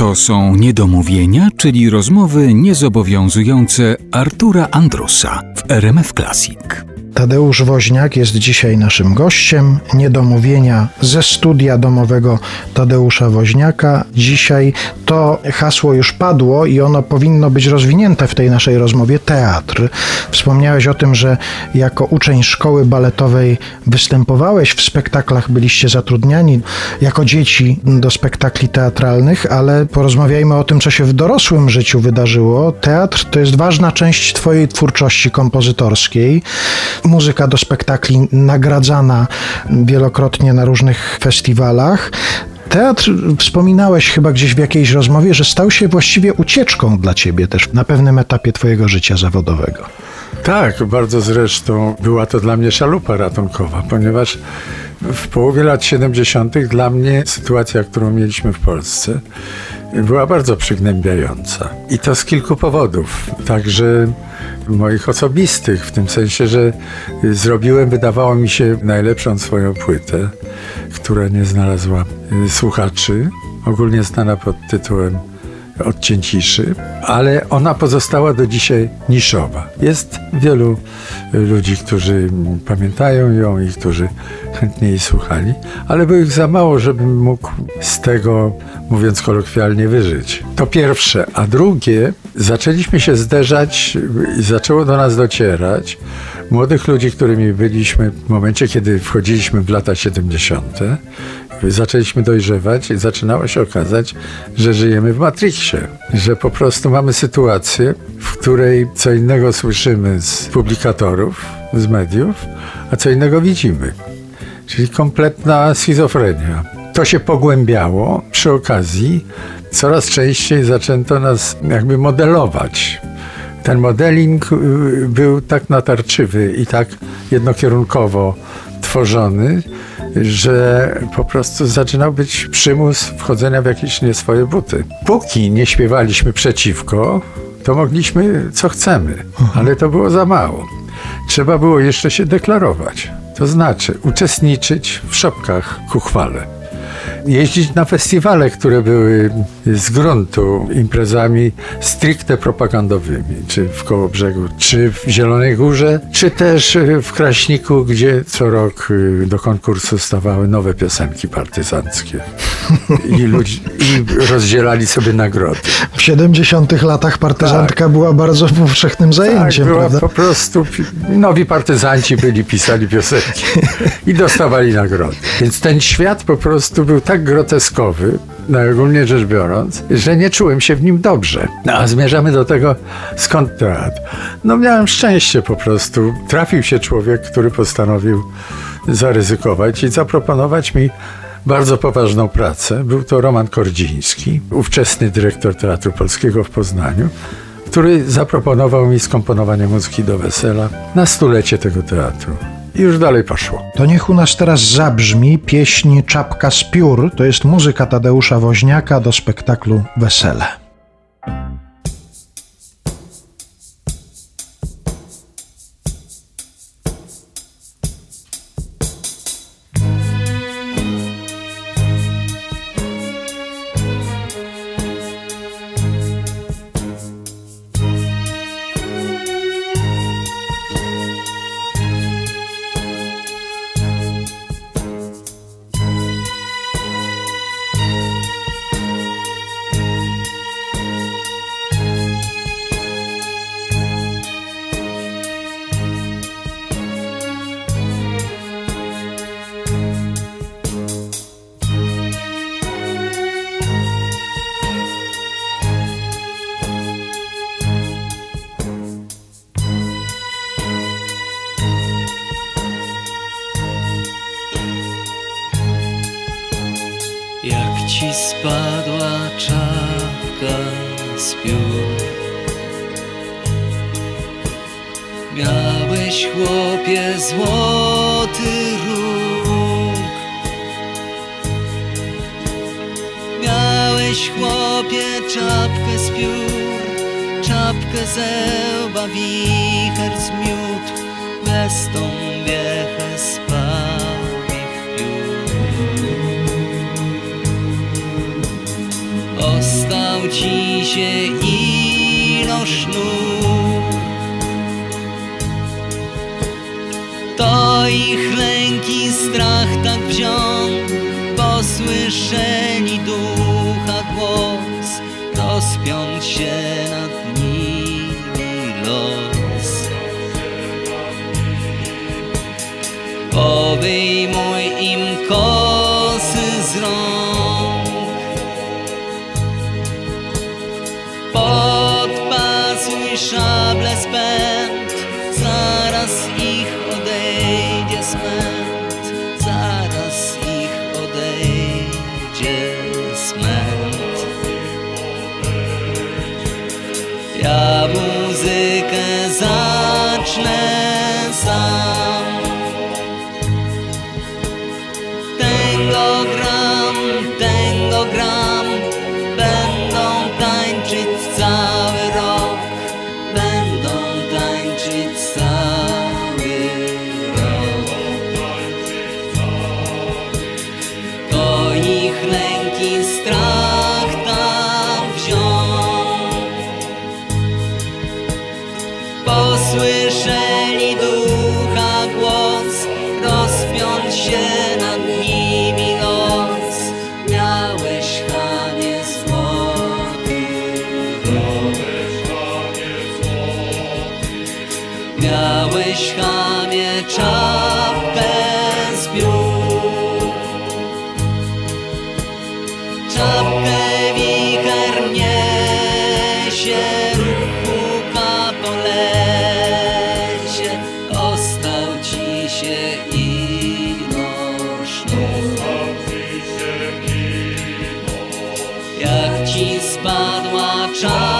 To są niedomówienia, czyli rozmowy niezobowiązujące Artura Andrusa w RMF Classic. Tadeusz Woźniak jest dzisiaj naszym gościem. Niedomówienia ze studia domowego Tadeusza Woźniaka. Dzisiaj to hasło już padło i ono powinno być rozwinięte w tej naszej rozmowie teatr. Wspomniałeś o tym, że jako uczeń szkoły baletowej występowałeś w spektaklach, byliście zatrudniani jako dzieci do spektakli teatralnych, ale porozmawiajmy o tym, co się w dorosłym życiu wydarzyło. Teatr to jest ważna część Twojej twórczości kompozytorskiej muzyka do spektakli nagradzana wielokrotnie na różnych festiwalach. Teatr, wspominałeś chyba gdzieś w jakiejś rozmowie, że stał się właściwie ucieczką dla ciebie też na pewnym etapie twojego życia zawodowego. Tak, bardzo zresztą była to dla mnie szalupa ratunkowa, ponieważ w połowie lat 70. dla mnie sytuacja, którą mieliśmy w Polsce, była bardzo przygnębiająca. I to z kilku powodów. Także moich osobistych, w tym sensie, że zrobiłem, wydawało mi się, najlepszą swoją płytę, która nie znalazła słuchaczy, ogólnie znana pod tytułem odcięciszy, ale ona pozostała do dzisiaj niszowa. Jest wielu ludzi, którzy pamiętają ją i którzy chętnie jej słuchali, ale było ich za mało, żebym mógł z tego, mówiąc kolokwialnie, wyżyć. To pierwsze. A drugie, zaczęliśmy się zderzać i zaczęło do nas docierać młodych ludzi, którymi byliśmy w momencie, kiedy wchodziliśmy w lata 70 zaczęliśmy dojrzewać i zaczynało się okazać, że żyjemy w Matrixie, że po prostu mamy sytuację, w której co innego słyszymy z publikatorów, z mediów, a co innego widzimy. Czyli kompletna schizofrenia. To się pogłębiało przy okazji. Coraz częściej zaczęto nas jakby modelować. Ten modeling y, był tak natarczywy i tak jednokierunkowo tworzony, że po prostu zaczynał być przymus wchodzenia w jakieś nie swoje buty. Póki nie śpiewaliśmy przeciwko, to mogliśmy co chcemy, ale to było za mało. Trzeba było jeszcze się deklarować, to znaczy uczestniczyć w szopkach ku chwale jeździć na festiwale, które były z gruntu imprezami stricte propagandowymi, czy w Kołobrzegu, czy w Zielonej Górze, czy też w Kraśniku, gdzie co rok do konkursu stawały nowe piosenki partyzanckie. I, ludzi, i rozdzielali sobie nagrody. W 70 latach partyzantka tak. była bardzo powszechnym zajęciem, tak, była prawda? po prostu nowi partyzanci byli, pisali piosenki i dostawali nagrody. Więc ten świat po prostu był tak groteskowy, ogólnie rzecz biorąc, że nie czułem się w nim dobrze. No, a zmierzamy do tego, skąd teatr. No miałem szczęście po prostu. Trafił się człowiek, który postanowił zaryzykować i zaproponować mi bardzo poważną pracę. Był to Roman Kordziński, ówczesny dyrektor Teatru Polskiego w Poznaniu, który zaproponował mi skomponowanie muzyki do wesela na stulecie tego teatru. I już dalej poszło. To niech u nas teraz zabrzmi pieśń Czapka z piór. To jest muzyka Tadeusza Woźniaka do spektaklu Wesele. Piór. Miałeś chłopie złoty róg. Miałeś chłopie czapkę z piór, czapkę zełba, wicher zmiótł, bez się ilość nóg. To ich lęki, strach tak wziął, posłyszeli ducha głos, rozpiąć się nad nimi los. Obejmuj im kosy szable spęd. Zaraz ich odejdzie smęt Zaraz ich odejdzie smęt Ja muzykę zacznę sam. Tego gram, tego gram Miałeś chamie czapkę z piór Czapkę wicher niesie, huka po lesie, ostał ci się ino sznur. Jak ci spadła czapka